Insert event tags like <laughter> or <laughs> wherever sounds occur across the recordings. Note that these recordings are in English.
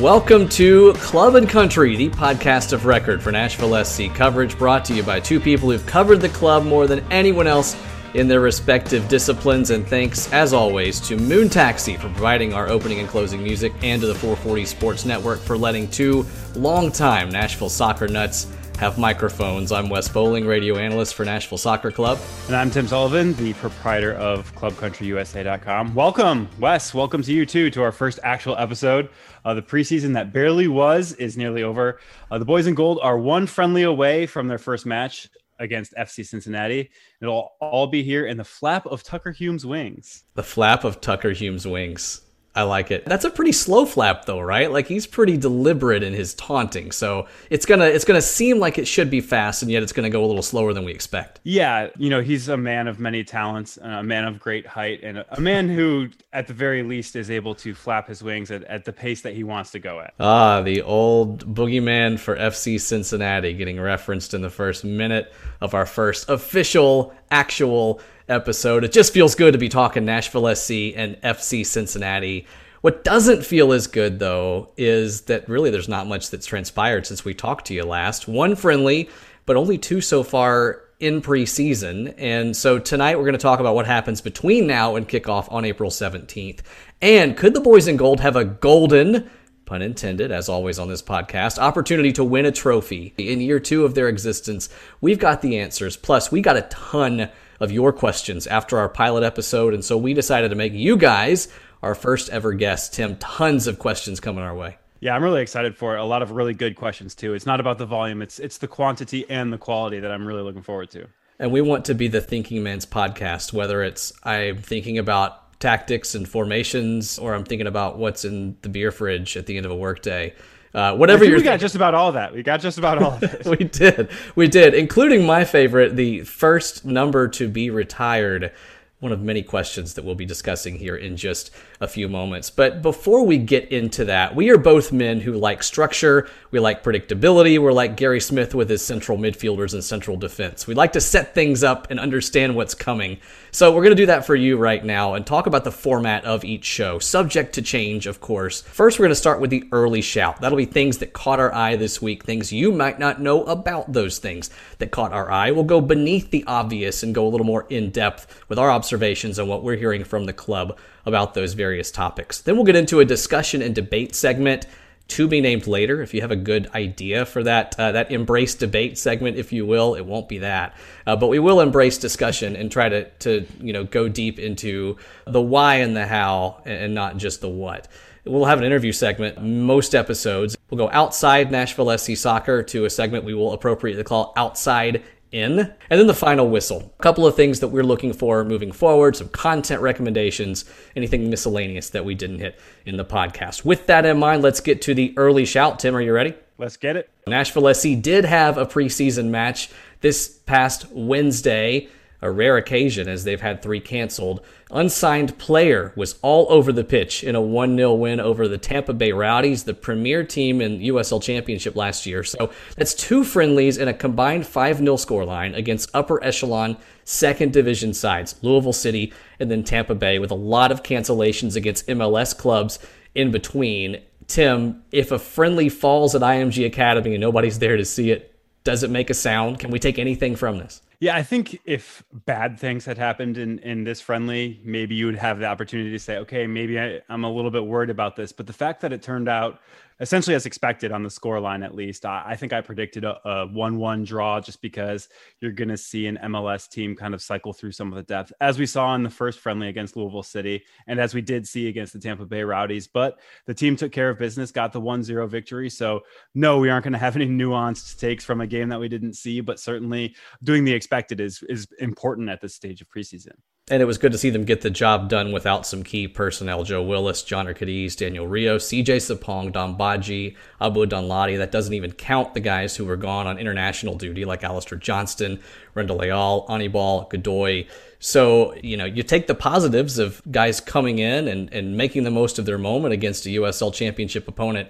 Welcome to Club and Country, the podcast of record for Nashville SC coverage, brought to you by two people who've covered the club more than anyone else in their respective disciplines. And thanks, as always, to Moon Taxi for providing our opening and closing music, and to the 440 Sports Network for letting two longtime Nashville soccer nuts have microphones. I'm Wes Bowling, radio analyst for Nashville Soccer Club. And I'm Tim Sullivan, the proprietor of ClubCountryUSA.com. Welcome, Wes. Welcome to you too to our first actual episode. Uh, the preseason that barely was is nearly over. Uh, the boys in gold are one friendly away from their first match against FC Cincinnati. It'll all be here in the flap of Tucker Hume's wings. The flap of Tucker Hume's wings. I like it. That's a pretty slow flap though, right? Like he's pretty deliberate in his taunting. So it's gonna it's gonna seem like it should be fast, and yet it's gonna go a little slower than we expect. Yeah, you know, he's a man of many talents, a man of great height, and a man who, at the very least, is able to flap his wings at, at the pace that he wants to go at. Ah, the old boogeyman for FC Cincinnati getting referenced in the first minute of our first official, actual episode. It just feels good to be talking Nashville SC and FC Cincinnati. What doesn't feel as good, though, is that really there's not much that's transpired since we talked to you last. One friendly, but only two so far in preseason. And so tonight we're going to talk about what happens between now and kickoff on April 17th. And could the boys in gold have a golden, pun intended, as always on this podcast, opportunity to win a trophy in year two of their existence? We've got the answers. Plus, we got a ton of your questions after our pilot episode. And so we decided to make you guys our first ever guest. Tim, tons of questions coming our way. Yeah, I'm really excited for it. A lot of really good questions too. It's not about the volume, it's it's the quantity and the quality that I'm really looking forward to. And we want to be the thinking man's podcast, whether it's I'm thinking about tactics and formations or I'm thinking about what's in the beer fridge at the end of a workday. Uh, whatever you're. We got just about all that. We got just about all of it. <laughs> we did. We did, including my favorite, the first number to be retired one of many questions that we'll be discussing here in just a few moments. But before we get into that, we are both men who like structure, we like predictability, we're like Gary Smith with his central midfielders and central defense. We like to set things up and understand what's coming. So we're going to do that for you right now and talk about the format of each show, subject to change, of course. First, we're going to start with the early shout. That'll be things that caught our eye this week, things you might not know about those things that caught our eye. We'll go beneath the obvious and go a little more in depth with our observations on what we're hearing from the club about those various topics. Then we'll get into a discussion and debate segment to be named later. If you have a good idea for that uh, that embrace debate segment, if you will, it won't be that, uh, but we will embrace discussion and try to to you know go deep into the why and the how, and not just the what. We'll have an interview segment most episodes. We'll go outside Nashville SC soccer to a segment we will appropriately call outside in. And then the final whistle. A couple of things that we're looking for moving forward, some content recommendations, anything miscellaneous that we didn't hit in the podcast. With that in mind, let's get to the early shout. Tim, are you ready? Let's get it. Nashville SC did have a preseason match this past Wednesday a rare occasion as they've had three canceled. Unsigned player was all over the pitch in a 1 0 win over the Tampa Bay Rowdies, the premier team in USL Championship last year. So that's two friendlies and a combined 5 0 scoreline against upper echelon second division sides, Louisville City and then Tampa Bay, with a lot of cancellations against MLS clubs in between. Tim, if a friendly falls at IMG Academy and nobody's there to see it, does it make a sound? Can we take anything from this? Yeah, I think if bad things had happened in in this friendly, maybe you would have the opportunity to say, okay, maybe I, I'm a little bit worried about this. But the fact that it turned out essentially as expected on the score line at least. I, I think I predicted a, a 1-1 draw just because you're going to see an MLS team kind of cycle through some of the depth as we saw in the first friendly against Louisville City and as we did see against the Tampa Bay Rowdies, but the team took care of business, got the 1-0 victory. So no, we aren't going <laughs> to have any nuanced takes from a game that we didn't see, but certainly doing the expected is is important at this stage of preseason and it was good to see them get the job done without some key personnel Joe Willis, Jhonder Cádiz, Daniel Rio, CJ Sapong, Dom Badji, Abu Danladi. That doesn't even count the guys who were gone on international duty, like Alistair Johnston, Randall Leal, Anibal, Godoy. So, you know, you take the positives of guys coming in and, and making the most of their moment against a USL championship opponent,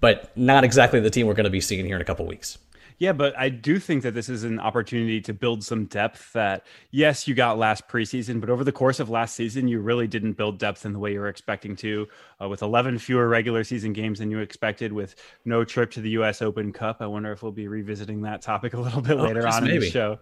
but not exactly the team we're going to be seeing here in a couple weeks. Yeah, but I do think that this is an opportunity to build some depth that, yes, you got last preseason, but over the course of last season, you really didn't build depth in the way you were expecting to. Uh, with 11 fewer regular season games than you expected, with no trip to the U.S. Open Cup. I wonder if we'll be revisiting that topic a little bit oh, later on maybe. in the show.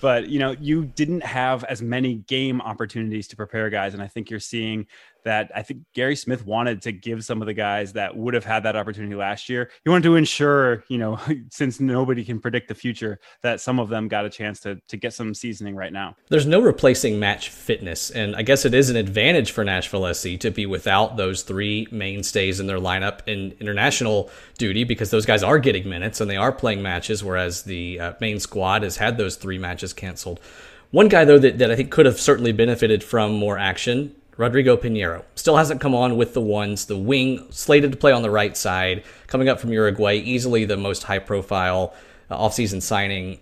But, you know, you didn't have as many game opportunities to prepare guys. And I think you're seeing that I think Gary Smith wanted to give some of the guys that would have had that opportunity last year. He wanted to ensure, you know, <laughs> since nobody can predict the future, that some of them got a chance to to get some seasoning right now. There's no replacing match fitness, and I guess it is an advantage for Nashville SC to be without those three mainstays in their lineup in international duty because those guys are getting minutes and they are playing matches, whereas the uh, main squad has had those three matches canceled. One guy though that, that I think could have certainly benefited from more action Rodrigo Piñeiro. Still hasn't come on with the ones. The wing slated to play on the right side, coming up from Uruguay, easily the most high profile uh, offseason signing.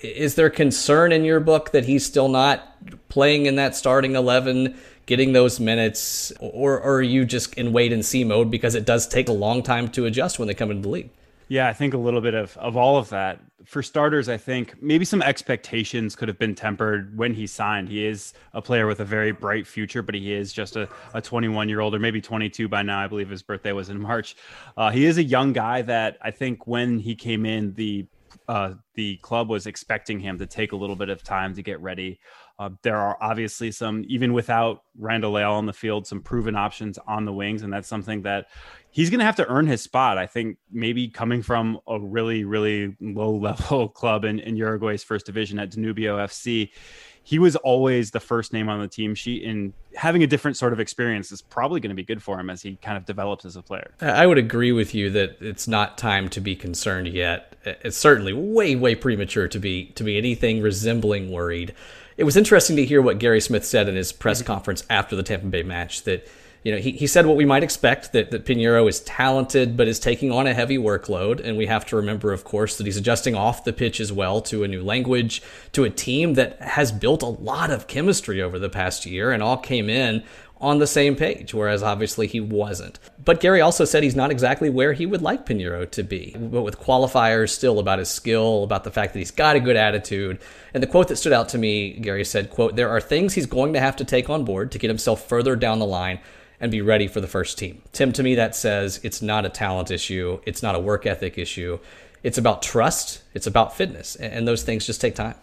Is there concern in your book that he's still not playing in that starting 11, getting those minutes, or, or are you just in wait and see mode because it does take a long time to adjust when they come into the league? Yeah, I think a little bit of, of all of that. For starters, I think maybe some expectations could have been tempered when he signed. He is a player with a very bright future, but he is just a, a 21 year old or maybe 22 by now. I believe his birthday was in March. Uh, he is a young guy that I think when he came in, the uh, the club was expecting him to take a little bit of time to get ready. Uh, there are obviously some, even without Randall Leal on the field, some proven options on the wings, and that's something that he's going to have to earn his spot. I think maybe coming from a really, really low <laughs> level club in, in Uruguay's first division at Danubio FC, he was always the first name on the team sheet and having a different sort of experience is probably going to be good for him as he kind of develops as a player. I would agree with you that it's not time to be concerned yet. It's certainly way, way premature to be to be anything resembling worried. It was interesting to hear what Gary Smith said in his press mm-hmm. conference after the Tampa Bay match that you know, he, he said what we might expect that, that Piñeiro is talented, but is taking on a heavy workload. And we have to remember, of course, that he's adjusting off the pitch as well to a new language, to a team that has built a lot of chemistry over the past year and all came in on the same page, whereas obviously he wasn't. But Gary also said he's not exactly where he would like Piñeiro to be, but with qualifiers still about his skill, about the fact that he's got a good attitude. And the quote that stood out to me, Gary said, quote, there are things he's going to have to take on board to get himself further down the line and be ready for the first team. Tim, to me, that says it's not a talent issue, it's not a work ethic issue. It's about trust, it's about fitness, and those things just take time.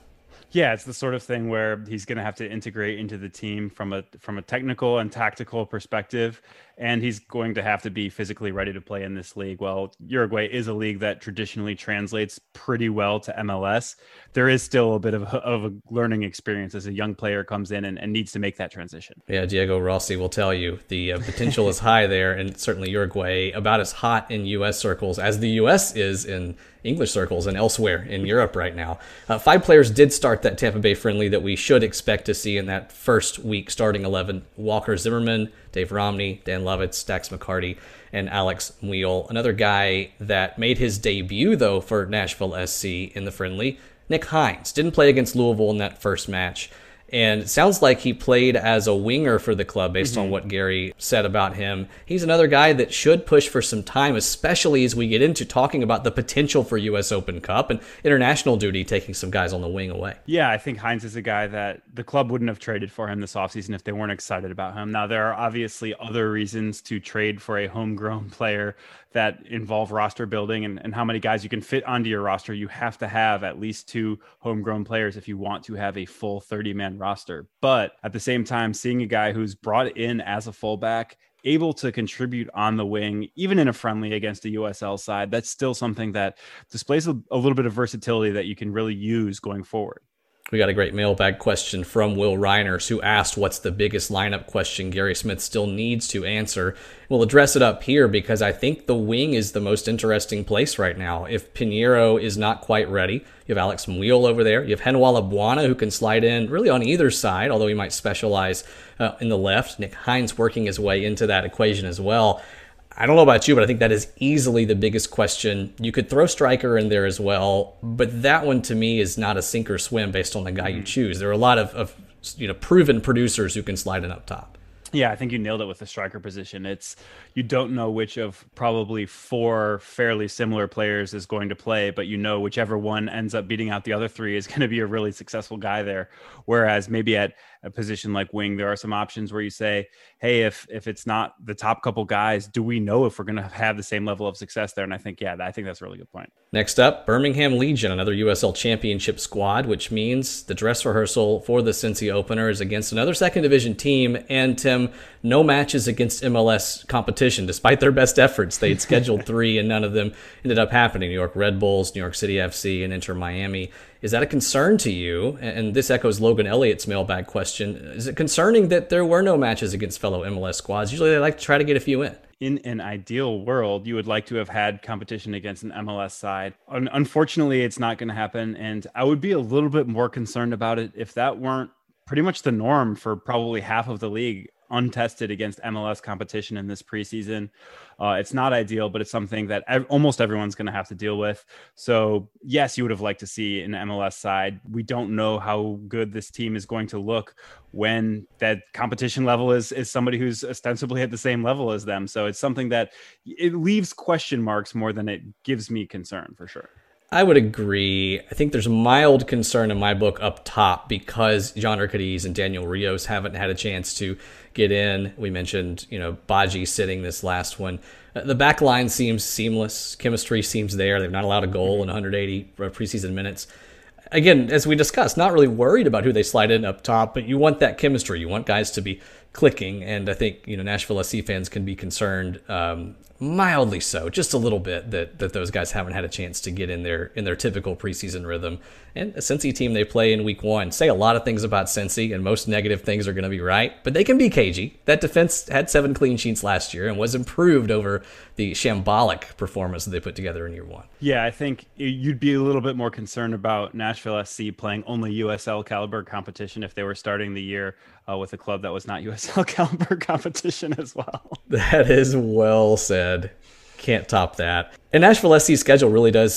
Yeah, it's the sort of thing where he's going to have to integrate into the team from a from a technical and tactical perspective, and he's going to have to be physically ready to play in this league. Well, Uruguay is a league that traditionally translates pretty well to MLS. There is still a bit of of a learning experience as a young player comes in and, and, needs to make that transition. Yeah, Diego Rossi will tell you the uh, potential is high there, and certainly Uruguay about as hot in U.S. circles as the U.S. is in English circles and elsewhere in Europe right now. Uh, five players did start that Tampa Bay friendly that we should expect to see in that first week starting 11. Walker Zimmerman, Dave Romney, Dan Lovitz, Dax McCarty, and Alex Muyl. Another guy that made his debut, though, for Nashville SC in the friendly, Nick Hinds. Didn't play against Louisville in that first match. And it sounds like he played as a winger for the club based mm-hmm. on what Gary said about him. He's another guy that should push for some time, especially as we get into talking about the potential for U.S. Open Cup and international duty taking some guys on the wing away. Yeah, I think Hinds is a guy that the club wouldn't have traded for him this offseason if they weren't excited about him. Now, there are obviously other reasons to trade for a homegrown <laughs> player that involve roster building and, and how many guys you can fit onto your roster. You have to have at least two homegrown players if you want to have a full 30 man roster. But at the same time, seeing a guy who's brought in as a fullback able to contribute on the wing, even in a friendly against a USL side, that's still something that displays a, a, little bit of versatility that you can really use going forward. We got a great mailbag question from Will Reiners who asked what's the biggest lineup question Gary Smith still needs to answer. We'll address it up here because I think the wing is the most interesting place right now. If Piñeiro is not quite ready, you have Alex Muyl over there. You have Handwalla Bwana, who can slide in really on either side, although he might specialize uh, in the left. Nick Hinds working his way into that equation as well. I don't know about you, but I think that is easily the biggest question. You could throw striker in there as well, but that one to me is not a sink or swim based on the guy you mm-hmm. choose. There are a lot of, of you know proven producers who can slide in up top. Yeah, I think you nailed it with the striker position. It's you don't know which of probably four fairly similar players is going to play, but you know whichever one ends up beating out the other three is going to be a really successful guy there. Whereas maybe at a position like wing, there are some options where you say, "Hey, if if it's not the top couple guys, do we know if we're going to have the same level of success there?" And I think, yeah, I think that's a really good point. Next up, Birmingham Legion, another USL Championship squad, which means the dress rehearsal for the Cincy opener is against another second division team. And Tim, no matches against MLS competition, despite their best efforts. They had scheduled <laughs> three, and none of them ended up happening. New York Red Bulls, New York City FC, and Inter Miami. Is that a concern to you? And this echoes Logan Elliott's mailbag question. Is it concerning that there were no matches against fellow MLS squads? Usually they like to try to get a few in. In an ideal world, you would like to have had competition against an MLS side. unfortunately, it's not going to happen. And I would be a little bit more concerned about it if that weren't pretty much the norm for probably half of the league untested against MLS competition in this preseason. Uh, it's not ideal, but it's something that ev- almost everyone's going to have to deal with. So, yes, you would have liked to see an MLS side. We don't know how good this team is going to look when that competition level is is somebody who's ostensibly at the same level as them. So, it's something that it leaves question marks more than it gives me concern for sure. I would agree. I think there's mild concern in my book up top because Jhonder Cádiz and Daniel Rios haven't had a chance to get in. We mentioned, you know, Badji sitting this last one. Uh, the back line seems seamless. Chemistry seems there. They've not allowed a goal in 180 preseason minutes. Again, as we discussed, not really worried about who they slide in up top, but you want that chemistry. You want guys to be clicking, and I think you know Nashville SC fans can be concerned um, mildly so, just a little bit that that those guys haven't had a chance to get in their in their typical preseason rhythm. And a Cincy team they play in week one say a lot of things about Cincy, and most negative things are going to be right, but they can be cagey. That defense had seven clean sheets last year and was improved over the shambolic performance that they put together in year one. Yeah, I think you'd be a little bit more concerned about Nashville SC playing only USL caliber competition if they were starting the year uh, with a club that was not <laughs> USL caliber competition as well. <laughs> That is well said. Can't top that. And Nashville SC's schedule really does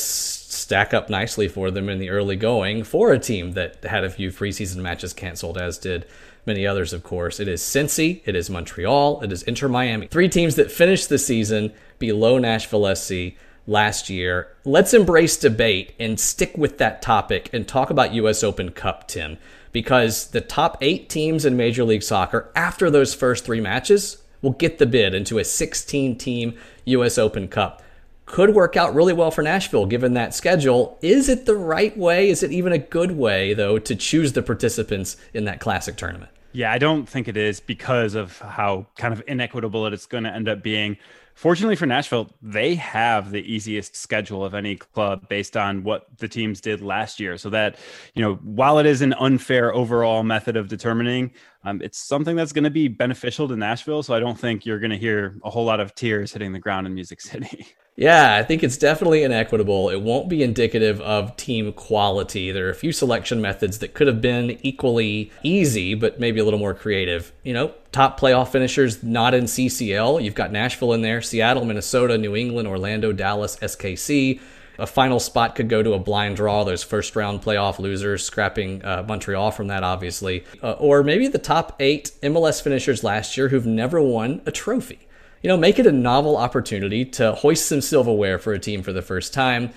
stack up nicely for them in the early going for a team that had a few preseason matches canceled, as did many others, of course. It is Cincy, it is Montreal, it is Inter Miami. Three teams that finished the season below Nashville SC last year. Let's embrace debate and stick with that topic and talk about US Open Cup, Tim, because the top eight teams in Major League Soccer, after those first three matches, will get the bid into a 16 team US Open Cup. Could work out really well for Nashville given that schedule. Is it the right way? Is it even a good way, though, to choose the participants in that classic tournament? Yeah, I don't think it is because of how kind of inequitable it's going to end up being. Fortunately for Nashville, they have the easiest schedule of any club based on what the teams did last year. So that, you know, while it is an unfair overall method of determining, um, it's something that's going to be beneficial to Nashville. So I don't think you're going to hear a whole lot of tears hitting the ground in Music City. <laughs> Yeah, I think it's definitely inequitable. It won't be indicative of team quality. There are a few selection methods that could have been equally easy, but maybe a little more creative. You know, top playoff finishers not in CCL. You've got Nashville in there, Seattle, Minnesota, New England, Orlando, Dallas, SKC. A final spot could go to a blind draw. Those first round playoff losers, scrapping uh, Montreal from that, obviously. Uh, or maybe the top eight MLS finishers last year who've never won a trophy you know, make it a novel opportunity to hoist some silverware for a team for the first time.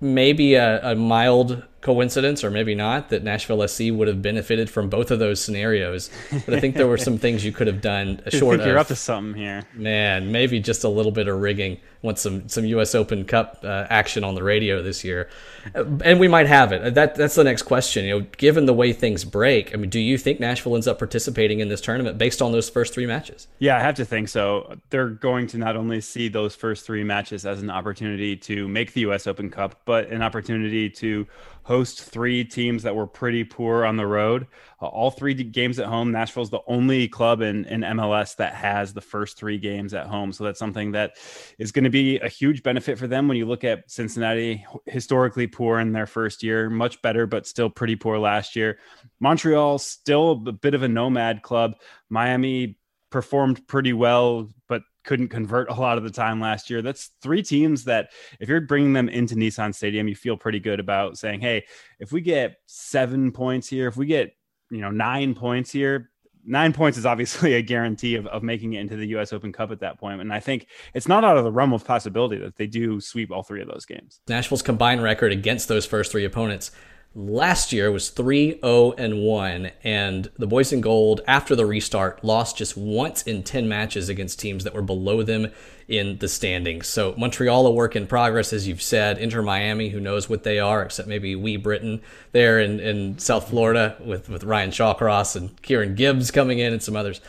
Maybe a, a mild coincidence, or maybe not, that Nashville SC would have benefited from both of those scenarios. But I think there were some <laughs> things you could have done. Short I think you're of, up to something here, man. Maybe just a little bit of rigging. Want some some U.S. Open Cup uh, action on the radio this year, and we might have it. That that's the next question. You know, given the way things break, I mean, do you think Nashville ends up participating in this tournament based on those first three matches? Yeah, I have to think so. They're going to not only see those first three matches as an opportunity to make the U.S. Open Cup, but an opportunity to host three teams that were pretty poor on the road. Uh, all three games at home. Nashville's the only club in, in MLS that has the first three games at home. So that's something that is going to be a huge benefit for them when you look at Cincinnati, historically poor in their first year, much better, but still pretty poor last year. Montreal, still a bit of a nomad club. Miami performed pretty well, but couldn't convert a lot of the time last year. That's three teams that, if you're bringing them into Nissan Stadium, you feel pretty good about saying, hey, if we get seven points here, if we get you know nine points here, nine points is obviously <laughs> a guarantee of, of making it into the U.S. Open Cup at that point. And I think it's not out of the realm of possibility that they do sweep all three of those games. Nashville's combined record against those first three opponents last year was 3 0 and 1 and the boys in gold after the restart lost just once in 10 matches against teams that were below them in the standings. So montreal a work in progress as you've said. Inter Miami who knows what they are except maybe wee britain there in, in south florida with, with ryan shawcross and kieran gibbs coming in and some others.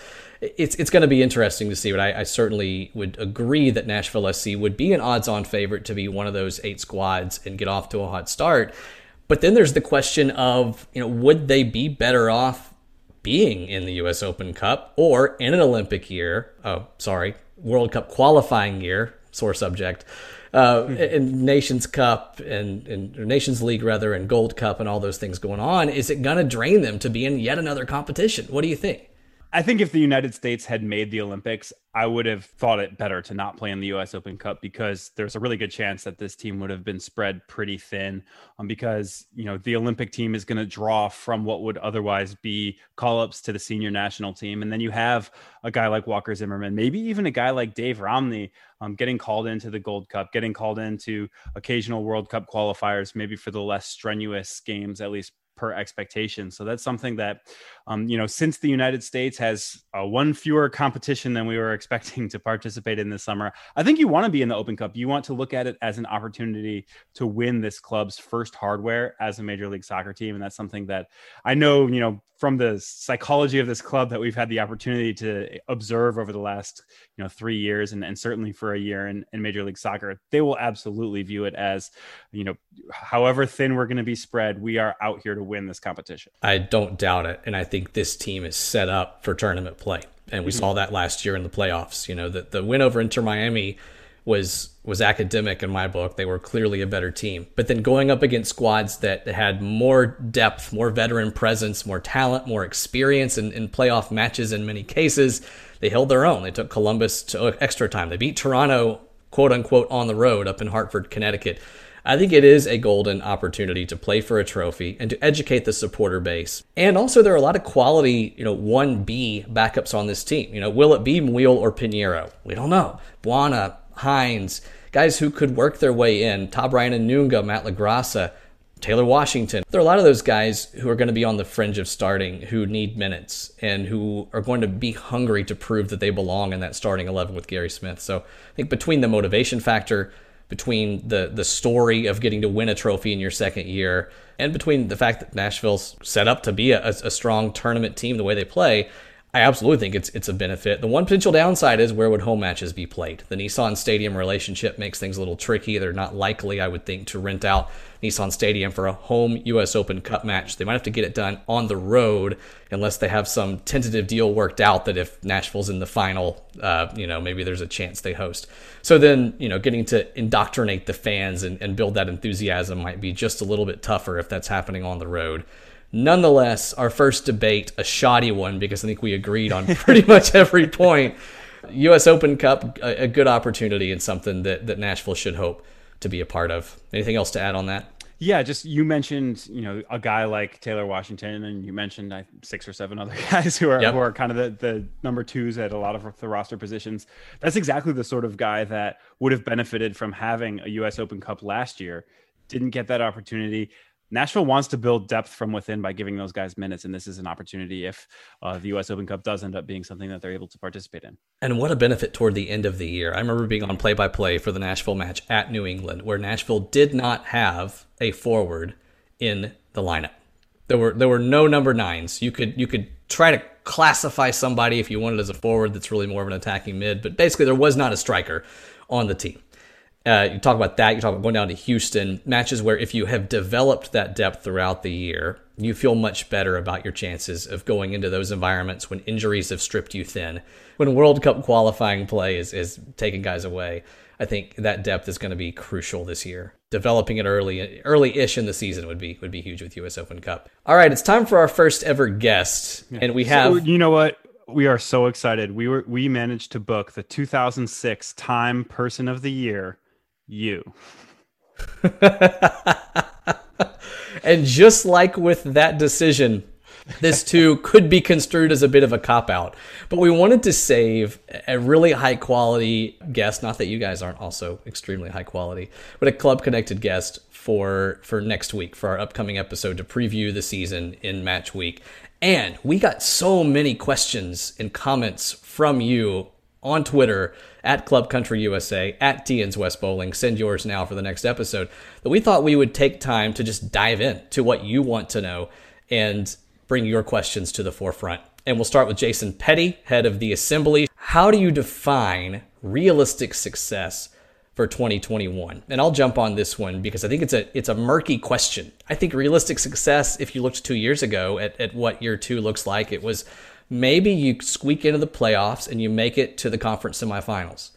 It's it's going to be interesting to see, but I, I, certainly would agree that Nashville SC would be an odds-on favorite to be one of those eight squads and get off to a hot start. But then there's the question of, you know, would they be better off being in the US Open Cup or in an Olympic year? Oh, sorry, World Cup qualifying year, sore subject. Uh, mm-hmm. and Nations Cup and, and Nations League rather and Gold Cup and all those things going on, is it going to drain them to be in yet another competition? What do you think? I think if the United States had made the Olympics, I would have thought it better to not play in the US Open Cup because there's a really good chance that this team would have been spread pretty thin um, because, you know, the Olympic team is going to draw from what would otherwise be call ups to the senior national team. And then you have a guy like Walker Zimmerman, maybe even a guy like Dave Romney um, getting called into the Gold Cup, getting called into occasional World Cup qualifiers, maybe for the less strenuous games, at least per expectation. So that's something that, um, you know, since the United States has uh, one fewer competition than we were <laughs> expecting to participate in this summer, I think you want to be in the Open Cup. You want to look at it as an opportunity to win this club's first hardware as a Major League Soccer team, and that's something that I know, you know, from the psychology of this club that we've had the opportunity to observe over the last you know three years and, and certainly for a year in, in major league soccer they will absolutely view it as you know however thin we're going to be spread we are out here to win this competition i don't doubt it and i think this team is set up for tournament play and we mm-hmm. saw that last year in the playoffs you know the, the win over inter miami was was academic in my book. They were clearly a better team. But then going up against squads that had more depth, more veteran presence, more talent, more experience in, in playoff matches in many cases, they held their own. They took Columbus to extra time. They beat Toronto, quote unquote, on the road up in Hartford, Connecticut. I think it is a golden opportunity to play for a trophy and to educate the supporter base. And also, there are a lot of quality, you know, 1B backups on this team. You know, will it be Muyl or Piñeiro? We don't know. Bwana, Hinds, guys who could work their way in. Top Brian Anunga, Matt LaGrassa, Taylor Washington. There are a lot of those guys who are going to be on the fringe of starting who need minutes and who are going to be hungry to prove that they belong in that starting 11 with Gary Smith. So I think between the motivation factor, between the the story of getting to win a trophy in your second year, and between the fact that Nashville's set up to be a, a strong tournament team the way they play, I absolutely think it's it's a benefit. The one potential downside is where would home matches be played? The Nissan Stadium relationship makes things a little tricky. They're not likely, I would think, to rent out Nissan Stadium for a home U.S. Open Cup match. They might have to get it done on the road unless they have some tentative deal worked out that if Nashville's in the final, uh, you know, maybe there's a chance they host. So then, you know, getting to indoctrinate the fans and, and build that enthusiasm might be just a little bit tougher if that's happening on the road. Nonetheless, our first debate, a shoddy one because I think we agreed on pretty much <laughs> every point. U.S. Open Cup, a, a, good opportunity and something that, that Nashville should hope to be a part of. Anything else to add on that? Yeah, just you mentioned, you know, a guy like Taylor Washington, and you mentioned six or seven other <laughs> guys who are yep. who are kind of the, the number twos at a lot of the roster positions. That's exactly the sort of guy that would have benefited from having a U.S. Open Cup last year. Didn't get that opportunity. Nashville wants to build depth from within by giving those guys minutes, and this is an opportunity if uh, the U.S. Open Cup does end up being something that they're able to participate in. And what a benefit toward the end of the year! I remember being on play-by-play for the Nashville match at New England, where Nashville did not have a forward in the lineup. There were there were no number nines. You could you could try to classify somebody if you wanted as a forward that's really more of an attacking mid, but basically there was not a striker on the team. Uh, you talk about that. You talk about going down to Houston matches where if you have developed that depth throughout the year, you feel much better about your chances of going into those environments when injuries have stripped you thin. When World Cup qualifying play is, is taking guys away, I think that depth is going to be crucial this year. Developing it early, early-ish in the season would be would be huge with U.S. Open Cup. All right, it's time for our first ever guest, yeah. and we have. So, you know what? We are so excited. We were we managed to book the 2006 Time Person of the Year you. <laughs> and just like with that decision, this too could be construed as a bit of a cop out. But we wanted to save a really high quality guest, not that you guys aren't also extremely high quality, but a club connected guest for for next week for our upcoming episode to preview the season in match week. And we got so many questions and comments from you on Twitter at Club Country USA, at Tian's Wes Bowling. Send yours now for the next episode. That we thought we would take time to just dive in to what you want to know and bring your questions to the forefront. And we'll start with Jason Petty, head of the Assembly. How do you define realistic success for 2021? And I'll jump on this one because I think it's a it's a murky question. I think realistic success, if you looked two years ago at, at what year two looks like, it was maybe you squeak into the playoffs and you make it to the conference semifinals.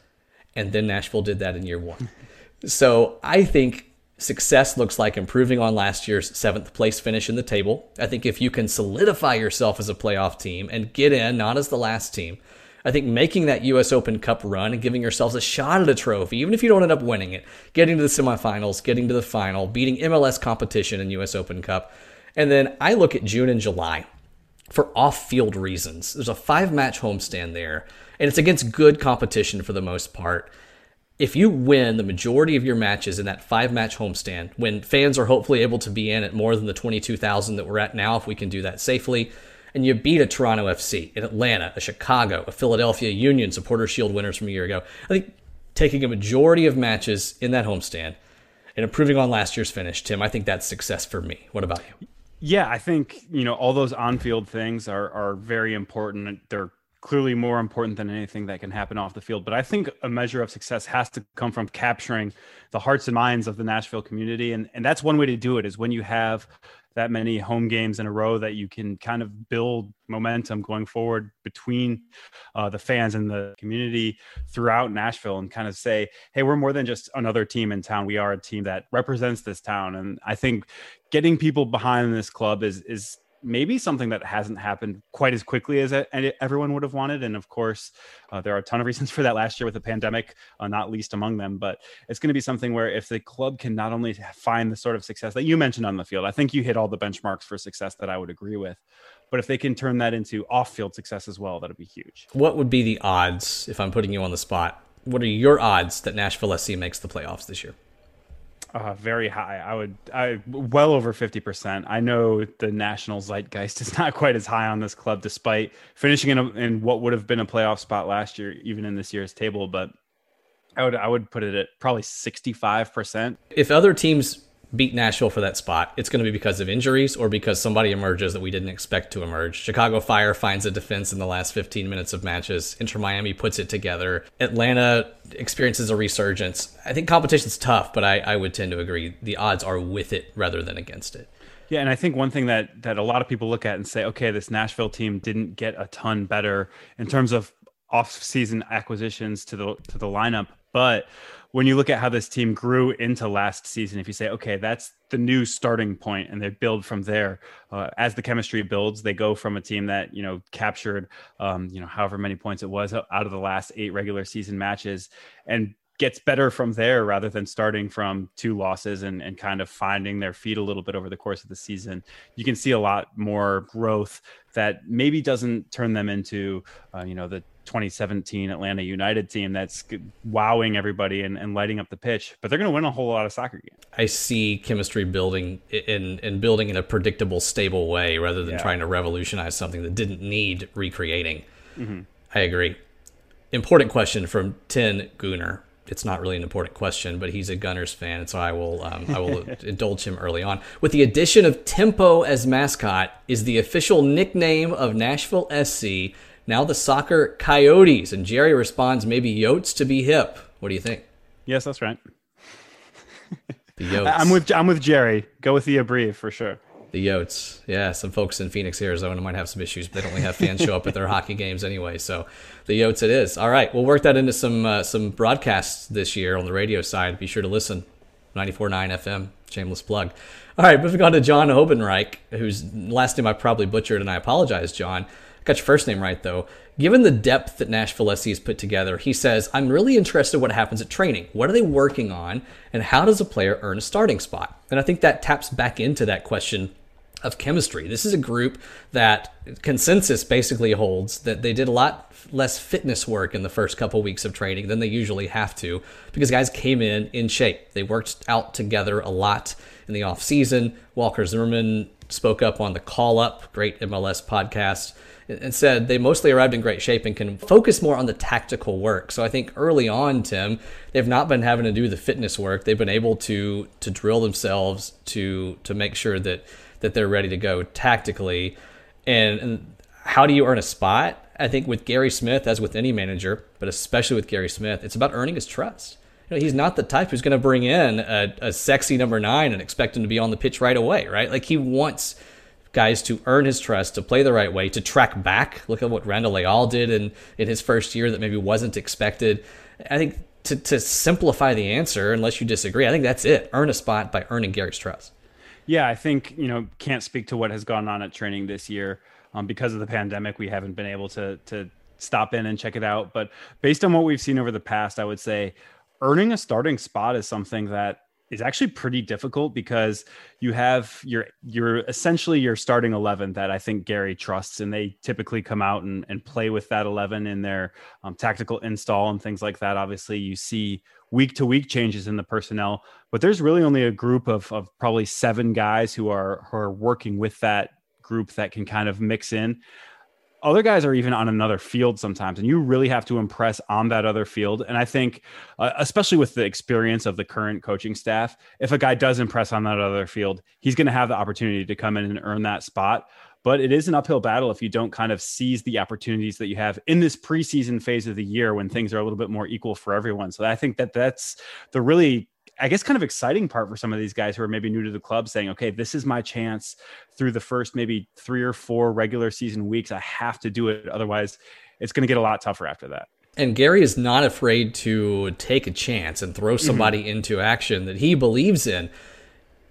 And then Nashville did that in year one. <laughs> so I think success looks like improving on last year's seventh place finish in the table. I think if you can solidify yourself as a playoff team and get in, not as the last team, I think making that U.S. Open Cup run and giving yourselves a shot at a trophy, even if you don't end up winning it, getting to the semifinals, getting to the final, beating MLS competition in U.S. Open Cup. And then I look at June and July for off field reasons. There's a five match homestand there, and it's against good competition for the most part if you win the majority of your matches in that five match homestand, when fans are hopefully able to be in at more than the 22,000 that we're at now, if we can do that safely, and you beat a Toronto FC, an Atlanta, a Chicago, a Philadelphia Union supporter shield winners from a year ago, I think taking a majority of matches in that homestand and improving on last year's finish, Tim, I think that's success for me. What about you? Yeah, I think, you know, all those on field things are, are very important. They're clearly more important than anything that can happen off the field. But I think a measure of success has to come from capturing the hearts and minds of the Nashville community. And, and that's one way to do it is when you have that many home games in a row that you can kind of build momentum going forward between uh, the fans and the community throughout Nashville and kind of say, hey, we're more than just another team in town. We are a team that represents this town. And I think getting people behind this club is is maybe something that hasn't happened quite as quickly as everyone would have wanted. And of course, uh, there are a ton of reasons <laughs> for that last year with the pandemic, uh, not least among them. But it's going to be something where if the club can not only find the sort of success that you mentioned on the field, I think you hit all the benchmarks for success that I would agree with. But if they can turn that into off field success as well, that'd be huge. What would be the odds, if I'm putting you on the spot? What are your odds that Nashville SC makes the playoffs this year? Uh, very high. I would, I well over fifty percent. I know the national zeitgeist <laughs> is not quite as high on this club, despite finishing in, a, in what would have been a playoff spot last year, even in this year's table. But I would, I would put it at probably sixty five percent. If other teams beat Nashville for that spot, it's going to be because of injuries or because somebody emerges that we didn't expect to emerge. Chicago Fire finds a defense in the last 15 minutes of matches. Inter Miami puts it together. Atlanta experiences a resurgence. I think competition's tough, but I, I would tend to agree the odds are with it rather than against it. Yeah, and I think one thing that that a lot of people look at and say, okay, this Nashville team didn't get a ton better in terms of off-season acquisitions to the to the lineup, but when you look at how this team grew into last season, if you say, okay, that's the new starting point, and they build from there, uh, as the chemistry builds, they go from a team that you know captured, um, you know, however many points it was out of the last eight regular season matches, and gets better from there rather than starting from two losses and, and kind of finding their feet a little bit over the course of the season. You can see a lot more growth that maybe doesn't turn them into, uh, you know, the 2017 Atlanta United team that's wowing everybody and, and lighting up the pitch, but they're going to win a whole lot of soccer games. I see chemistry building in and building in a predictable, stable way rather than yeah. trying to revolutionize something that didn't need recreating. Mm-hmm. I agree. Important question from Tin Gunner. It's not really an important question, but he's a Gunners fan, and so I will um, I will <laughs> indulge him early on. With the addition of Tempo as mascot, is the official nickname of Nashville SC now the soccer coyotes. And Jerry responds, maybe Yotes to be hip. What do you think? Yes, that's right. <laughs> the Yotes. I'm with I'm with Jerry. Go with the abbrev for sure. The Yotes. Yeah, some folks in Phoenix, Arizona might have some issues, but they only have fans show up at their hockey games anyway. So the Yotes it is. All right, we'll work that into some uh, some broadcasts this year on the radio side. Be sure to listen. 94.9 FM, shameless plug. All right, moving on to John Obenreich, whose last name I probably butchered, and I apologize, John got your first name right though. Given the depth that Nashville SC has put together, he says, I'm really interested what happens at training. What are they working on? And how does a player earn a starting spot? And I think that taps back into that question of chemistry. This is a group that consensus basically holds that they did a lot less fitness work in the first couple weeks of training than they usually have to because guys came in in shape. They worked out together a lot in the off season. Walker Zimmerman spoke up on the Call Up, great MLS podcast, said they mostly arrived in great shape and can focus more on the tactical work. So I think early on, Tim, they've not been having to do the fitness work. They've been able to to drill themselves to to make sure that that they're ready to go tactically. And, and how do you earn a spot? I think with Gary Smith, as with any manager, but especially with Gary Smith, it's about earning his trust. You know, he's not the type who's going to bring in a, a sexy number nine and expect him to be on the pitch right away, right? Like he wants guys to earn his trust, to play the right way, to track back. Look at what Randall Leal did in, in his first year that maybe wasn't expected. I think to, to simplify the answer, unless you disagree, I think that's it. Earn a spot by earning Gary's trust. Yeah, I think, you know, can't speak to what has gone on at training this year. Um, because of the pandemic, we haven't been able to to stop in and check it out. But based on what we've seen over the past, I would say earning a starting spot is something that is actually pretty difficult because you have your your essentially your starting 11 that I think Gary trusts and they typically come out and, and play with that 11 in their um, tactical install and things like that. Obviously you see week to week changes in the personnel but there's really only a group of, of probably seven guys who are who are working with that group that can kind of mix in other guys are even on another field sometimes and you really have to impress on that other field. And i think uh, especially with the experience of the current coaching staff if a guy does impress on that other field he's going to have the opportunity to come in and earn that spot. But it is an uphill battle if you don't kind of seize the opportunities that you have in this preseason phase of the year when things are a little bit more equal for everyone. So i think that that's the really I guess kind of exciting part for some of these guys who are maybe new to the club saying, okay, this is my chance through the first maybe three or four regular season weeks. I have to do it. Otherwise, it's going to get a lot tougher after that. And Gary is not afraid to take a chance and throw mm-hmm. somebody mm-hmm. into action that he believes in.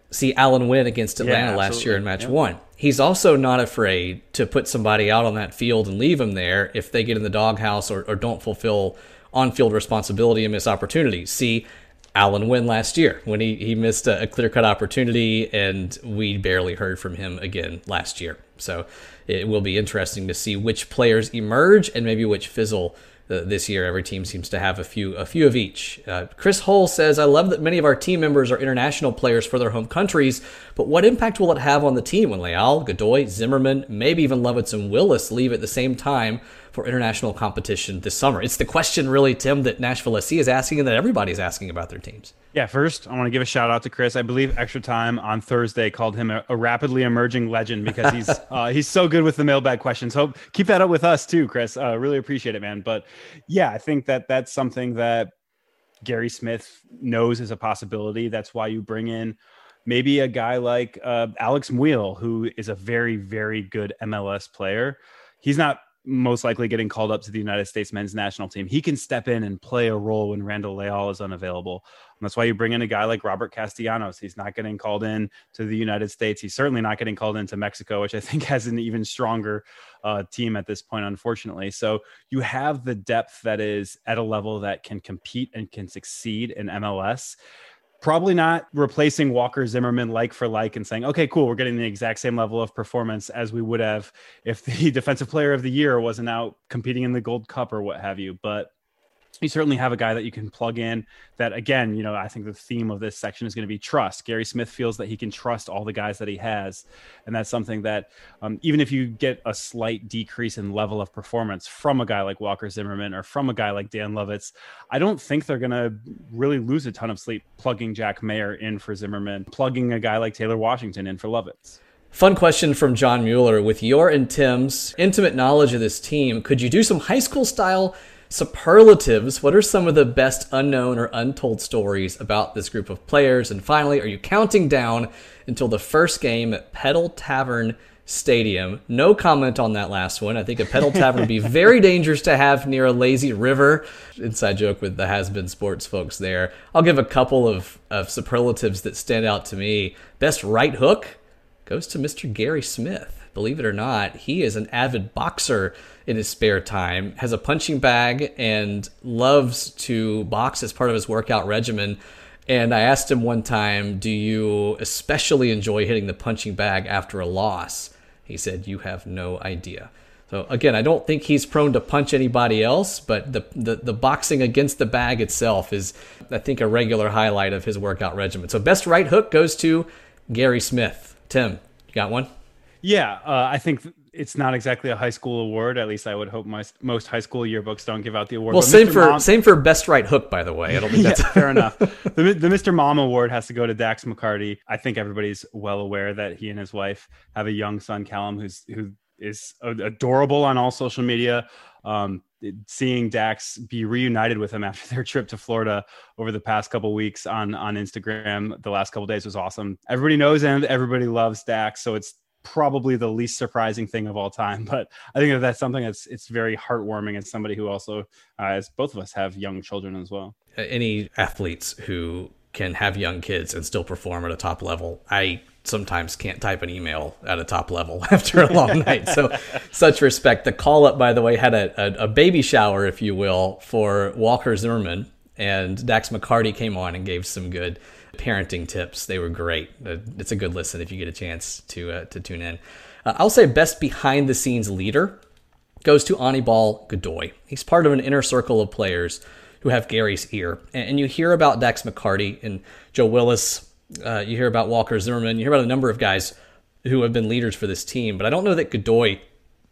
See Alan Winn against Atlanta yeah, last year in match yep. one. He's also not afraid to put somebody out on that field and leave him there if they get in the doghouse or, or don't fulfill on field responsibility and miss opportunities. See Alan Winn last year when he, he missed a, a clear cut opportunity and we barely heard from him again last year. So it will be interesting to see which players emerge and maybe which fizzle uh, this year. Every team seems to have a few a few of each. Uh, Chris Hull says, "I love that many of our team members are international players for their home countries, but what impact will it have on the team when Leal, Godoy, Zimmerman, maybe even Lovitz and Willis leave at the same time for international competition this summer? It's the question, really, Tim, that Nashville SC is asking and that everybody's asking about their teams. Yeah, first, I want to give a shout out to Chris. I believe Extra Time on Thursday called him a, a rapidly emerging legend because he's <laughs> uh, he's so good with the mailbag questions. Hope keep that up with us too, Chris. Uh, really appreciate it, man. But yeah, I think that that's something that Gary Smith knows is a possibility. That's why you bring in maybe a guy like uh, Alex Muyl, who is a very, very good MLS player. He's not most likely getting called up to the United States men's national team. He can step in and play a role when Randall Leal is unavailable. That's why you bring in a guy like Robert Castellanos. He's not getting called in to the United States. He's certainly not getting called into Mexico, which I think <laughs> has an even stronger uh, team at this point, unfortunately. So you have the depth that is at a level that can compete and can succeed in MLS probably not replacing Walker Zimmerman like for like and saying, okay, cool, we're getting the exact same level of performance as we would have if the <laughs> defensive player of the year wasn't out competing in the Gold Cup or what have you. But you certainly have a guy that you can plug in that again you know i think the theme of this section is going to be trust. Gary smith feels that he can trust all the guys that he has. And that's something that um, even if you get a slight decrease in level of performance from a guy like walker zimmerman or from a guy like dan lovitz i don't think they're going to really lose a ton of sleep plugging jack maher in for zimmerman plugging a guy like taylor washington in for lovitz. Fun question from John Mueller. With your and Tim's intimate knowledge of this team, could you do some high school style superlatives, what are some of the best unknown or untold stories about this group of players? And finally, are you counting down until the first game at Pedal Tavern Stadium? No comment on that last one. I think a Pedal Tavern would be <laughs> very dangerous to have near a lazy river. Inside joke with the has been sports folks there. I'll give a couple of, of superlatives that stand out to me. Best right hook goes to Mr. Gary Smith believe it or not, he is an avid boxer in his spare time, has a punching bag, and loves to box as part of his workout regimen. And I asked him one time, Do you especially enjoy hitting the punching bag after a loss? He said, You have no idea. So again, I don't think he's prone to punch anybody else, but the, the, the boxing against the bag itself is, I think, a regular highlight of his workout regimen. So best right hook goes to Gary Smith. Tim, you got one? Yeah, uh, I think it's not exactly a high school award. At least I would hope my, most high school yearbooks don't give out the award. Well, but same Mr. for Mom, same for best right hook, by the way. <laughs> I don't think that's fair <laughs> enough. The, the Mr. Mom award has to go to Dax McCarty. I think everybody's well aware that he and his wife have a young son, Callum, who's who is adorable on all social media. Um, seeing Dax be reunited with him after <laughs> their trip to Florida over the past couple weeks on on Instagram, the last couple days was awesome. Everybody knows and everybody loves Dax, so it's probably the least surprising thing of all time. <laughs> But I think that that's something that's it's very heartwarming as somebody who also, uh, as both of us, have young children as well. Any athletes who can have young kids and still perform at a top level, I sometimes can't type an email at a top level <laughs> after a long <laughs> night. So, such respect. The call up, by the way, had a, a, a baby shower, if you will, for Walker Zimmerman, and Dax McCarty came on and gave some good parenting tips. They were great. Uh, it's a good listen if you get a chance to uh, to tune in. Uh, I'll say best behind the scenes leader goes to Anibal Godoy. He's part of an inner circle of players who have Gary's ear, and, you hear about Dax McCarty and Joe Willis. Uh, you hear about Walker Zimmerman. You hear about a number of guys who have been leaders for this team, but I don't know that Godoy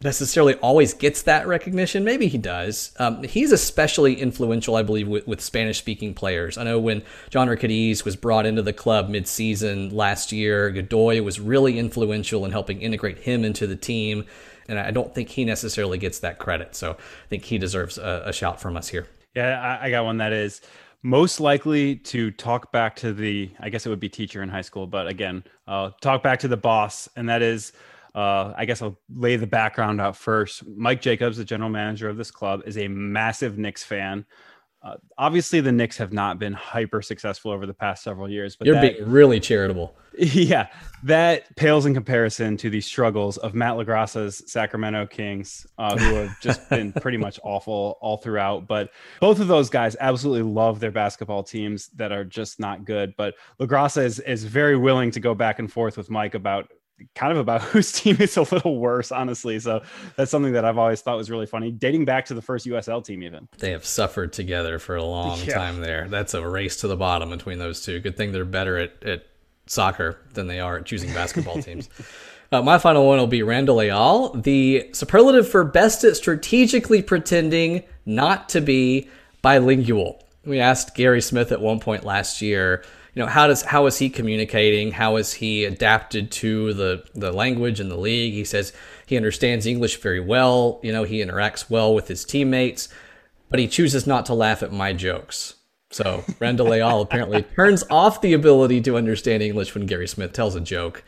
necessarily always gets that recognition. Maybe he does. Um, he's especially influential, I believe, with, with Spanish speaking players. I know when Jhonder Cádiz was brought into the club mid season last year, Godoy was really influential in helping integrate him into the team. And I don't think he necessarily gets that credit. So I think he deserves a, a shout from us here. Yeah, I, I got one that is most likely to talk back to the, I guess it would be teacher in high school, but again, uh, talk back to the boss. And that is, uh, I guess I'll lay the background out first. Mike Jacobs, the general manager of this club, is a massive Knicks fan. Uh, obviously, the Knicks have not been hyper successful over the past several years, but you're that, being really charitable. <laughs> Yeah, that pales in comparison to the struggles of Matt LaGrassa's Sacramento Kings, uh, who have <laughs> just been pretty much awful all throughout. But both of those guys absolutely love their basketball teams that are just not good. But LaGrassa is is very willing to go back and forth with Mike about kind of about <laughs> whose team is a little worse, honestly. So that's something that I've always thought was really funny, dating back to the first USL team, even. They have suffered together for a long yeah. time there. That's a race to the bottom between those two. Good thing they're better at, at soccer than they are at choosing basketball <laughs> teams. Uh, my final one will be Randall Leal, the superlative for best at strategically pretending not to be bilingual. We asked Gary Smith at one point last year you know how does how is he communicating? How is he adapted to the the language and the league? He says he understands english very well you know he interacts well with his teammates but he chooses not to laugh at my jokes. So Randall Leal <laughs> apparently turns off the ability to understand english when gary smith tells a joke.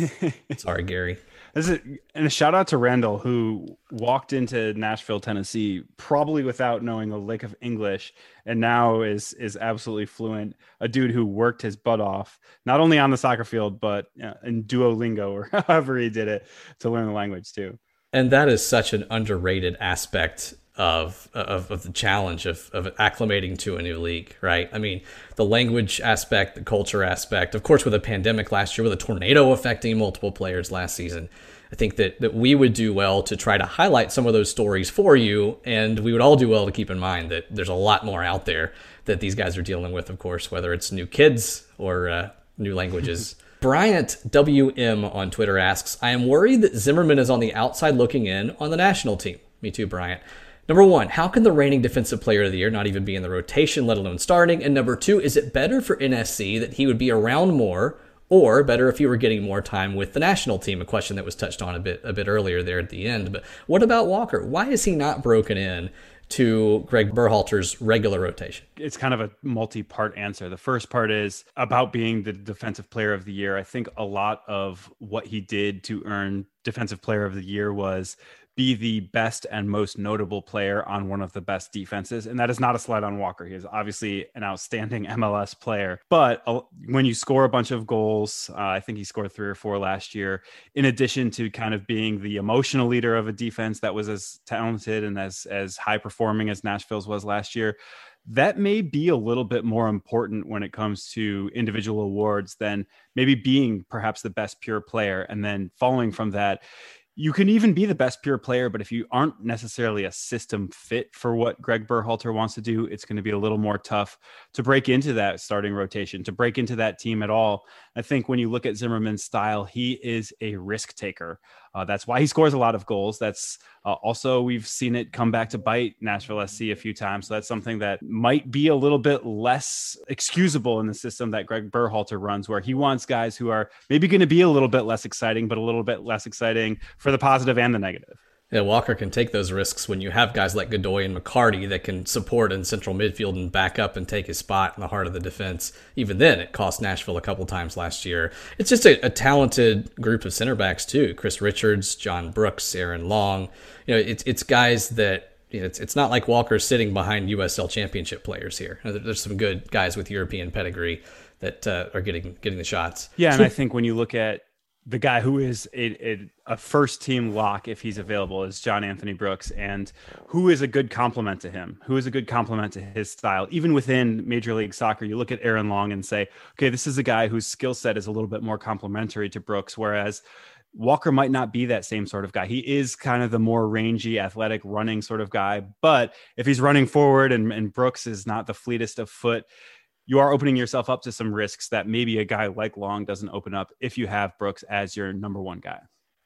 <laughs> Sorry gary and a shout out to Randall who walked into Nashville, Tennessee, probably without knowing a lick of English, and now is is absolutely fluent. A dude who worked his butt off, not only on the soccer field, but uh, in Duolingo or <laughs> however he did it to learn the language too. And that is such an underrated aspect of, of, of the challenge of, of acclimating to a new league, right? I mean, the language aspect, the culture aspect, of course, with a pandemic last year, with a tornado affecting multiple players last season. I think that, that we would do well to try to highlight some of those stories for you. And we would all do well to keep in mind that there's a lot more out there that these guys are dealing with, of course, whether it's new kids or uh, new languages. <laughs> Bryant WM on Twitter asks, I am worried that Zimmerman is on the outside looking in on the national team. Me too, Bryant. Number one, how can the reigning defensive player of the year not even be in the rotation, let alone starting? And number two, is it better for NSC that he would be around more, or better if he were getting more time with the national team? A question that was touched on a bit a bit earlier there at the end. But what about Walker? Why is he not broken in to Greg Berhalter's regular rotation? It's kind of a multi part answer. The first part is about being the defensive player of the year. I think a lot of what he did to earn defensive player of the year was be the best and most notable player on one of the best defenses. And that is not a slight on Walker. He is obviously an outstanding <laughs> MLS player. But when you score a bunch of goals, uh, I think he scored three or four last year, in addition to kind of being the emotional leader of a defense that was as talented and as, as high performing as Nashville's was last year that may be a little bit more important when it comes to individual awards than maybe being perhaps the best pure player and then following from that you can even be the best pure player, but if you aren't necessarily a system fit for what Greg Berhalter wants to do, it's going to be a little more tough to break into that starting rotation, to break into that team at all. I think when you look at Zimmerman's style, he is a risk taker. Uh, that's why he scores a lot of goals. That's uh, also, we've seen it come back to bite Nashville SC a few times. So that's something that might be a little bit less excusable in the system that Greg Berhalter runs, where he wants guys who are maybe going to be a little bit less exciting, but a little bit less exciting for the positive and the negative. Yeah, Walker can take those risks when you have guys like Godoy and McCarty that can support in central midfield and back up and take his spot in the heart of the defense. Even then, it cost Nashville a couple times last year. It's just a, a talented group of center backs too: Chris Richards, John Brooks, Aaron Long. You know, it's it's guys that you know, it's it's not like Walker's sitting behind USL Championship players here. There's some good guys with European pedigree that uh, are getting getting the shots. Yeah, and I think when you look at the guy who is a, a, a, first team lock if he's available is John Anthony Brooks, and who is a good complement to him? Who is a good complement to his style? Even within Major League Soccer, you look at Aaron Long and say, okay, this is a guy whose skill set is a little bit more complementary to Brooks, whereas Walker might not be that same sort of guy. He is kind of the more rangy, athletic, running sort of guy. But if he's running forward and, and Brooks is not the fleetest of foot, you are opening yourself up to some risks that maybe a guy like Long doesn't open up if you have Brooks as your number one guy.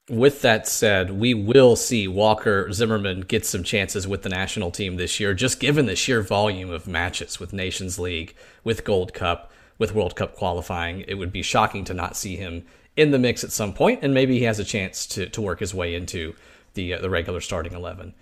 With that said, we will see Walker Zimmerman get some chances with the national team this year, just given the sheer volume of matches with Nations League, with Gold Cup, with World Cup qualifying. It would be shocking to not see him in the mix at some point, and maybe he has a chance to, to work his way into the, uh, the regular starting 11.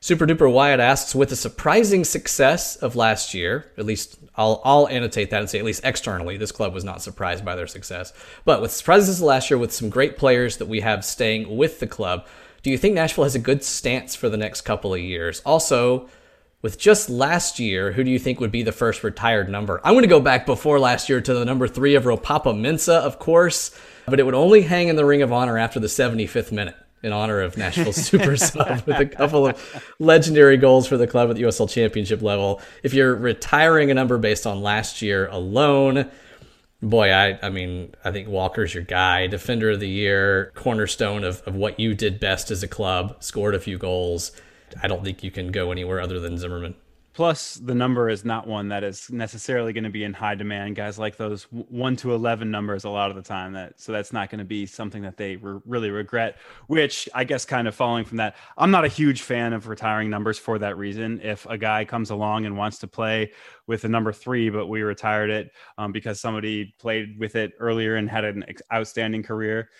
Super Duper Wyatt asks, with the surprising success of last year, at least I'll, I'll annotate that and say at least externally, this club was not surprised by their success. But with surprises last year, with some great players that we have staying with the club, do you think Nashville has a good stance for the next couple of years? Also, with just last year, who do you think would be the first retired number? I'm going to go back before last year to the number three of Ropapa Mensah, of course, but it would only hang in the Ring of Honor after the 75th minute in honor of Nashville <laughs> Super Sub with a couple of legendary goals for the club at the USL Championship level. If you're retiring a number based on last year alone, boy, I, I mean, I think Walker's your guy. Defender of the year, cornerstone of, of what you did best as a club, scored a few goals. I don't think you can go anywhere other than Zimmerman. Plus, the number is not one that is necessarily going to be in high demand. Guys like those one to eleven numbers a lot of the time. That so that's not going to be something that they re- really regret. Which I guess, kind of following from that, I'm not a huge fan of retiring numbers for that reason. If a guy comes along and wants to play with the number three, but we retired it um, because somebody played with it earlier and had an outstanding career,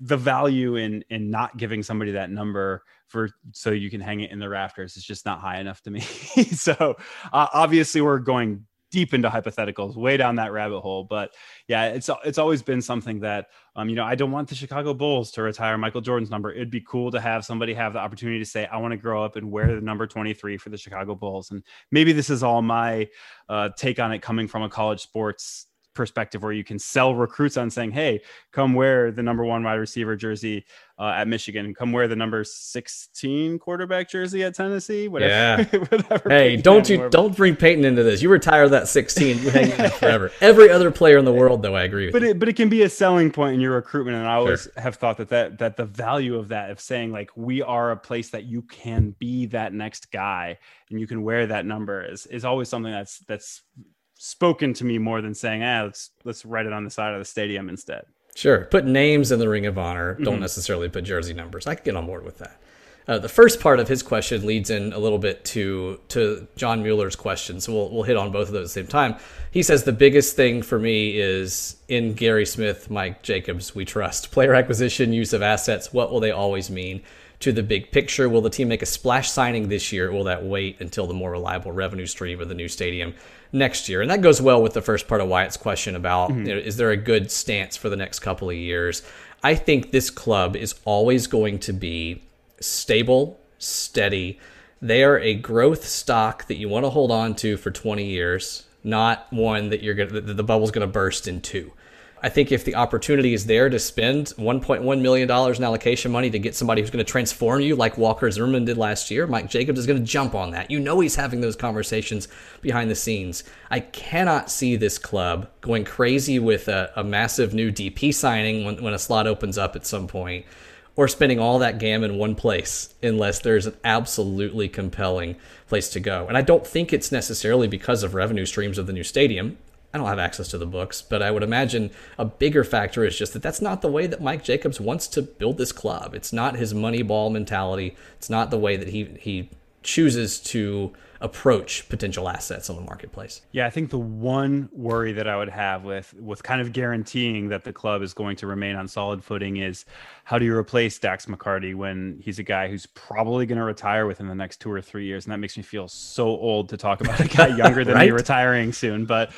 the value in in not giving somebody that number for so you can hang it in the rafters is just not high enough to me. <laughs> so uh, obviously we're going deep into hypotheticals, way down that rabbit hole. But yeah, it's it's always been something that um, you know I don't want the Chicago Bulls to retire Michael Jordan's number. It'd be cool to have somebody have the opportunity to say I want to grow up and wear the number 23 for the Chicago Bulls. And maybe this is all my uh, take on it coming from a college sports perspective where you can sell recruits on saying, "Hey, come wear the number one wide receiver jersey uh, at Michigan, come wear the number sixteen quarterback jersey at Tennessee." Whatever. Yeah. <laughs> whatever hey, don't you don't bring Peyton into this. You retire that sixteen, you hang forever. Every other player in the world, though, I agree with. But you. it, but it can be a selling point in your recruitment, and I always sure. have thought that that that the value of that of saying like we are a place that you can be that next guy and you can wear that number is is always something that's that's spoken to me more than saying, ah, let's let's write it on the side of the stadium instead. Sure. Put names in the Ring of Honor. Don't mm-hmm. necessarily put jersey numbers. I can get on board with that. Uh, the first part of his question leads in a little bit to to John Mueller's question, so we'll we'll hit on both of those at the same time. He says the biggest thing for me is in Gary Smith, Mike Jacobs, we trust player acquisition, use of assets. What will they always mean? to the big picture? Will the team make a splash signing this year? will that wait until the more reliable revenue stream of the new stadium next year? And that goes well with the first part of Wyatt's question about mm-hmm. you know, is there a good stance for the next couple of years? I think this club is always going to be stable, steady. They are a growth stock that you want to hold on to for 20 years, not one that you're going to, the bubble's going to burst in two. I think if the opportunity is there to spend $1.1 million in allocation money to get somebody who's going to transform you like Walker Zimmerman did last year, Mike Jacobs is going to jump on that. You know he's having those conversations behind the scenes. I cannot see this club going crazy with a, a massive new DP signing when, when a slot opens up at some point or spending all that GAM in one place unless there's an absolutely compelling place to go. And I don't think it's necessarily because of revenue streams of the new stadium. I don't have access to the books, but I would imagine a bigger factor is just that that's not the way that Mike Jacobs wants to build this club. It's not his money ball mentality. It's not the way that he he chooses to approach potential assets on the marketplace. Yeah, I think the one worry that I would have with with kind of guaranteeing that the club is going to remain on solid footing is how do you replace Dax McCarty when he's a guy who's probably going to retire within the next two or three years, and that makes me feel so old to talk about a guy <laughs> younger than right? me retiring soon. But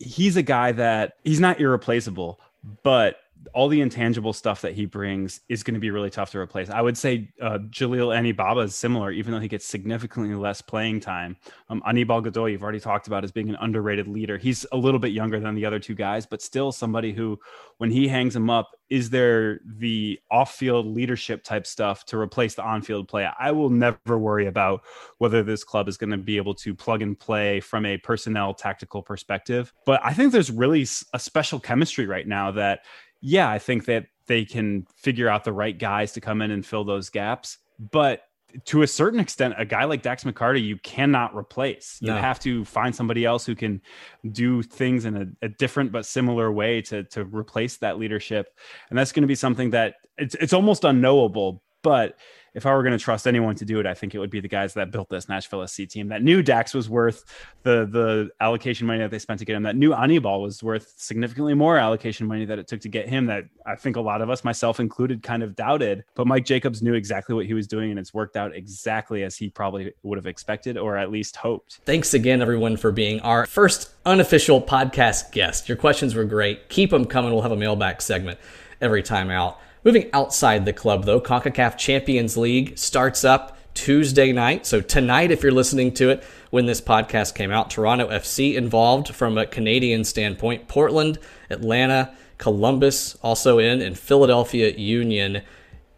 he's a guy that he's not irreplaceable, but all the intangible stuff that he brings is going to be really tough to replace. I would say uh, Jalil Anibaba is similar, even though he gets significantly less playing time. Um, Anibal Godoy, you've already talked about as being an underrated leader. He's a little bit younger than the other two guys, but still somebody who, when he hangs him up, is there the off-field leadership type stuff to replace the on-field play? I will never worry about whether this club is going to be able to plug and play from a personnel tactical perspective. But I think there's really a special chemistry right now that yeah, I think that they can figure out the right guys to come in and fill those gaps. But to a certain extent, a guy like Dax McCarty, you cannot replace. You no. have to find somebody else who can do things in a, a, different but similar way to to replace that leadership, and that's going to be something that it's it's almost unknowable. But if I were going to trust anyone to do it, I think it would be the guys that built this Nashville SC team that knew Dax was worth the the allocation money that they spent to get him. That knew Anibal was worth significantly more allocation money that it took to get him. That I think a lot of us, myself included, kind of doubted. But Mike Jacobs knew exactly what he was doing, and it's worked out exactly as he probably would have expected or at least hoped. Thanks again, everyone, for being our first unofficial podcast guest. Your questions were great. Keep them coming. We'll have a mailback segment every time out. Moving outside the club, though, CONCACAF Champions League starts up Tuesday night. So, tonight, if you're listening to it when this podcast came out, Toronto FC involved from a Canadian standpoint, Portland, Atlanta, Columbus also in, and Philadelphia Union.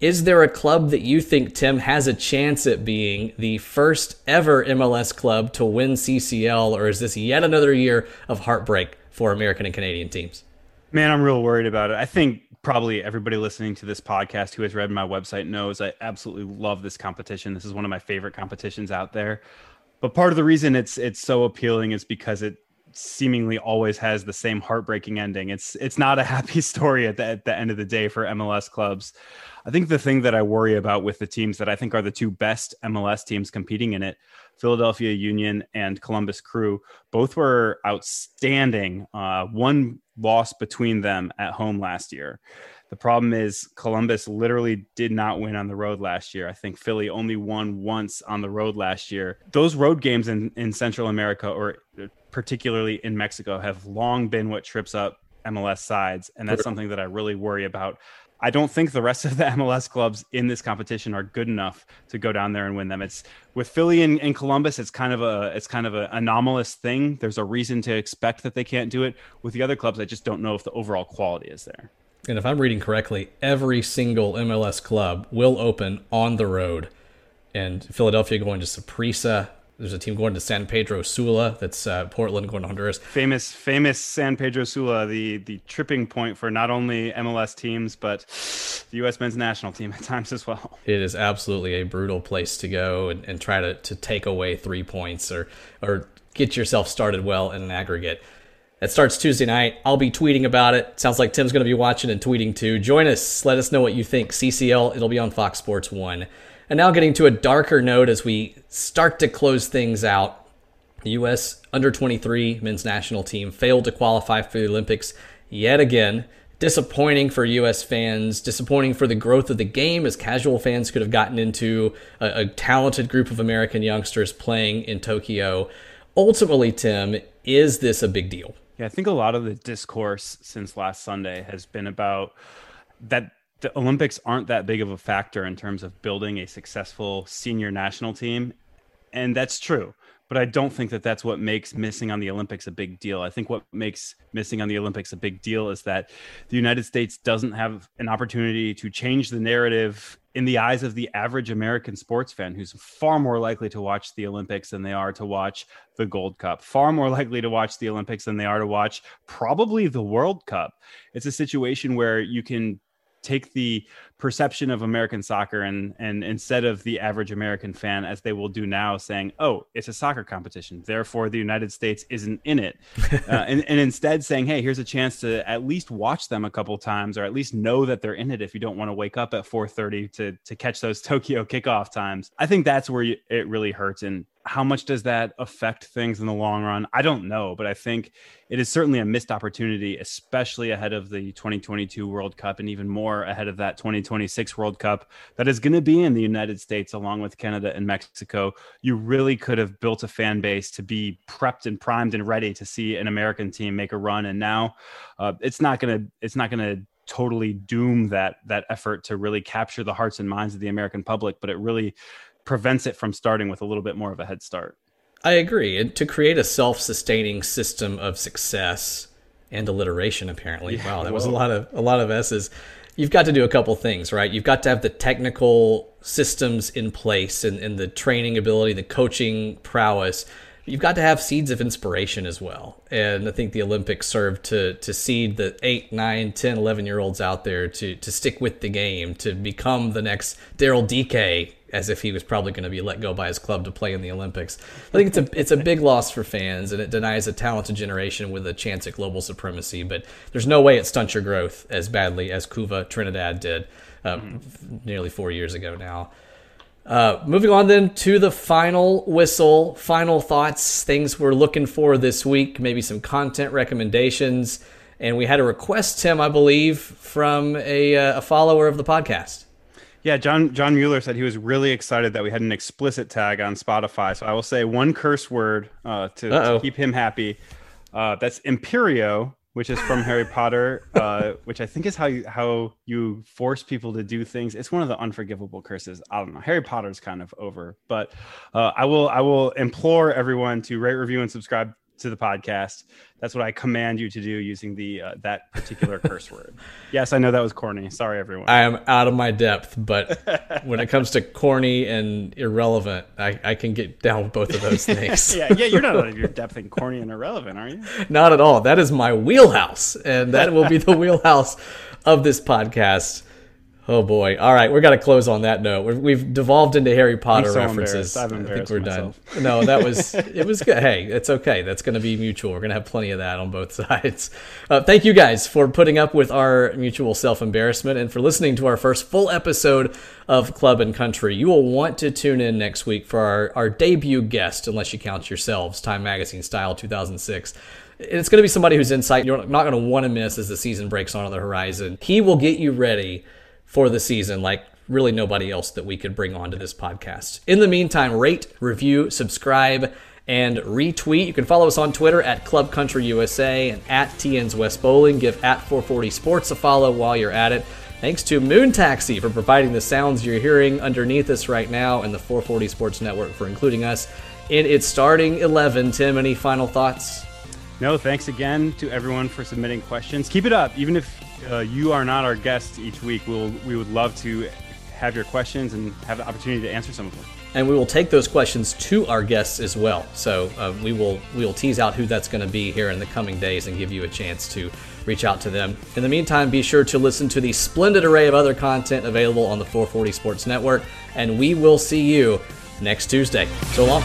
Is there a club that you think, Tim, has a chance at being the first ever MLS club to win CCL, or is this yet another year of heartbreak for American and Canadian teams? Man, I'm real worried about it. I think probably everybody listening to this podcast who has read my website knows I absolutely love this competition. This is one of my favorite competitions out there. But part of the reason it's it's so appealing is because it seemingly always has the same heartbreaking ending. It's it's not a <laughs> happy story at the, at the end of the day for MLS clubs. I think the thing that I worry about with the teams that I think are the two best MLS teams competing in it, Philadelphia Union and Columbus Crew, both were outstanding. Uh, one loss between them at home last year. The problem is Columbus literally did not win on the road last year. I think Philly only won once on the road last year. Those road games in, in Central America or particularly in Mexico have long been what trips up MLS sides. And that's something that I really worry about. I don't think the rest of the <laughs> MLS clubs in this competition are good enough to go down there and win them. It's with Philly and, and, Columbus. It's kind of a it's kind of an anomalous thing. There's a reason to expect that they can't do it. With the other clubs, I just don't know if the overall quality is there. And if I'm reading correctly, every single MLS club will open on the road. And Philadelphia going to Saprissa, there's a team going to San Pedro Sula. That's uh, Portland going to Honduras. Famous, famous San Pedro Sula, the the tripping point for not only MLS teams but the U.S. men's national team at times as well. It is absolutely a brutal place to go and, and try to, to take away three points or or get yourself started well in an aggregate. It starts Tuesday night. I'll be tweeting about it. Sounds like Tim's going to be watching and tweeting too. Join us. Let us know what you think. CCL, it'll be on Fox Sports 1. And now getting to a darker note as we start to close things out. The U.S. under 23 men's national team failed to qualify for the Olympics yet again. Disappointing for U.S. fans, disappointing for the growth of the game as casual fans could have gotten into a, a talented group of American youngsters playing in Tokyo. Ultimately, Tim, is this a big deal? Yeah, I think a lot of the discourse since last Sunday has been about that the Olympics aren't that big of a factor in terms of building a successful senior national team. And that's true. But I don't think that that's what makes missing on the Olympics a big deal. I think what makes missing on the Olympics a big deal is that the United States doesn't have an opportunity to change the narrative in the eyes of the average American sports fan who's far more likely to watch the Olympics than they are to watch the Gold Cup, far more likely to watch the Olympics than they are to watch probably the World Cup. It's a situation where you can take the perception of American soccer and and instead of the average American fan as they will do now saying oh it's a soccer competition therefore the United States isn't in it. <laughs> Uh, and, and instead saying hey here's a chance to at least watch them a couple times or at least know that they're in it if you don't want to wake up at 4:30 to to catch those <laughs> Tokyo kickoff times. I think that's where you, it really hurts and how much does that affect things in the long run? I don't know, but I think it is certainly a missed opportunity, especially ahead of the 2022 World Cup and even more ahead of that 2026 World Cup that is going to be in the United States along with Canada and Mexico. You really could have built a fan base to be prepped and primed and ready to see an American team make a run. And now uh, it's not going to, it's not going to totally doom that that effort to really capture the hearts and minds of the American public, but it really prevents it from starting with a little bit more of a head start. I agree. And to create a self sustaining system of success and alliteration, apparently. Yeah, wow, that whoa. was a lot of a lot of S's. You've got to do a couple things, right? You've got to have the technical systems in place and, and the training ability, the coaching prowess. You've got to have seeds of inspiration as well. And I think the Olympics served to to seed the 8, 9, 10, 11 year olds out there to to stick with the game, to become the next Daryl Dike as if he was probably going to be let go by his club to play in the Olympics. I think it's a it's a big loss for fans, and it denies a talented generation with a chance at global supremacy. But there's no way it stunts your growth as badly as Couva Trinidad did uh, mm-hmm. nearly four years ago now. Uh, moving on then to the final whistle, final thoughts, things we're looking for this week, maybe some content recommendations. And we had a request, Tim, I believe, from a, uh, a follower of the podcast. Yeah, John John Mueller said he was really excited that we had an explicit tag on Spotify. So I will say one curse word uh, to, to, keep him happy. Uh, that's Imperio, which is from Harry Potter, uh, which I think is how you how you force people to do things. It's one of the unforgivable curses. I don't know. Harry Potter's kind of over, but uh, I will I will implore everyone to rate, review, and subscribe to the podcast. That's what I command you to do using the uh, that particular <laughs> curse word. Yes, I know that was corny. Sorry, everyone. I am out of my depth, but <laughs> when it comes to corny and irrelevant, I, I can get down with both of those <laughs> things. yeah, yeah, you're not out of your depth in corny and irrelevant, are you? Not at all. That is my wheelhouse, and that will be the wheelhouse of this podcast. Oh boy! All right, we're got to close on that note. we have devolved into Harry Potter so references. i think we're myself. done. No, that was <laughs> it. Was good. Hey, it's okay. That's going to be mutual. We're going to have plenty of that on both <laughs> sides. Uh, thank you guys for putting up with our mutual self embarrassment and for listening to our first full episode of Club and Country. You will want to tune in next week for our our debut guest, unless you count yourselves, Time Magazine style 2006 it's going to be somebody whose insight you're not going to want to miss as the season breaks on the horizon. He will get you ready for the season, like really nobody else that we could bring onto this podcast. In the meantime, rate, review, subscribe, and retweet. You can follow us on Twitter at Club Country USA and at TN's Wes Bowling. Give at 440 Sports a follow while you're at it. Thanks to Moon Taxi for providing the sounds you're hearing underneath us right now, and the 440 Sports Network for including us in its starting 11. Tim, any final thoughts? No, thanks again to everyone for submitting questions. Keep it up, even if uh, you are not our guest each week, we'll, we would love to have your questions and have the opportunity to answer some of them. And we will take those questions to our guests as well. So uh, we will we will tease out who that's going to be here in the coming days and give you a chance to reach out to them. In the meantime, be sure to listen to the splendid array of other content available on the 440 Sports Network, and we will see you next Tuesday. So long.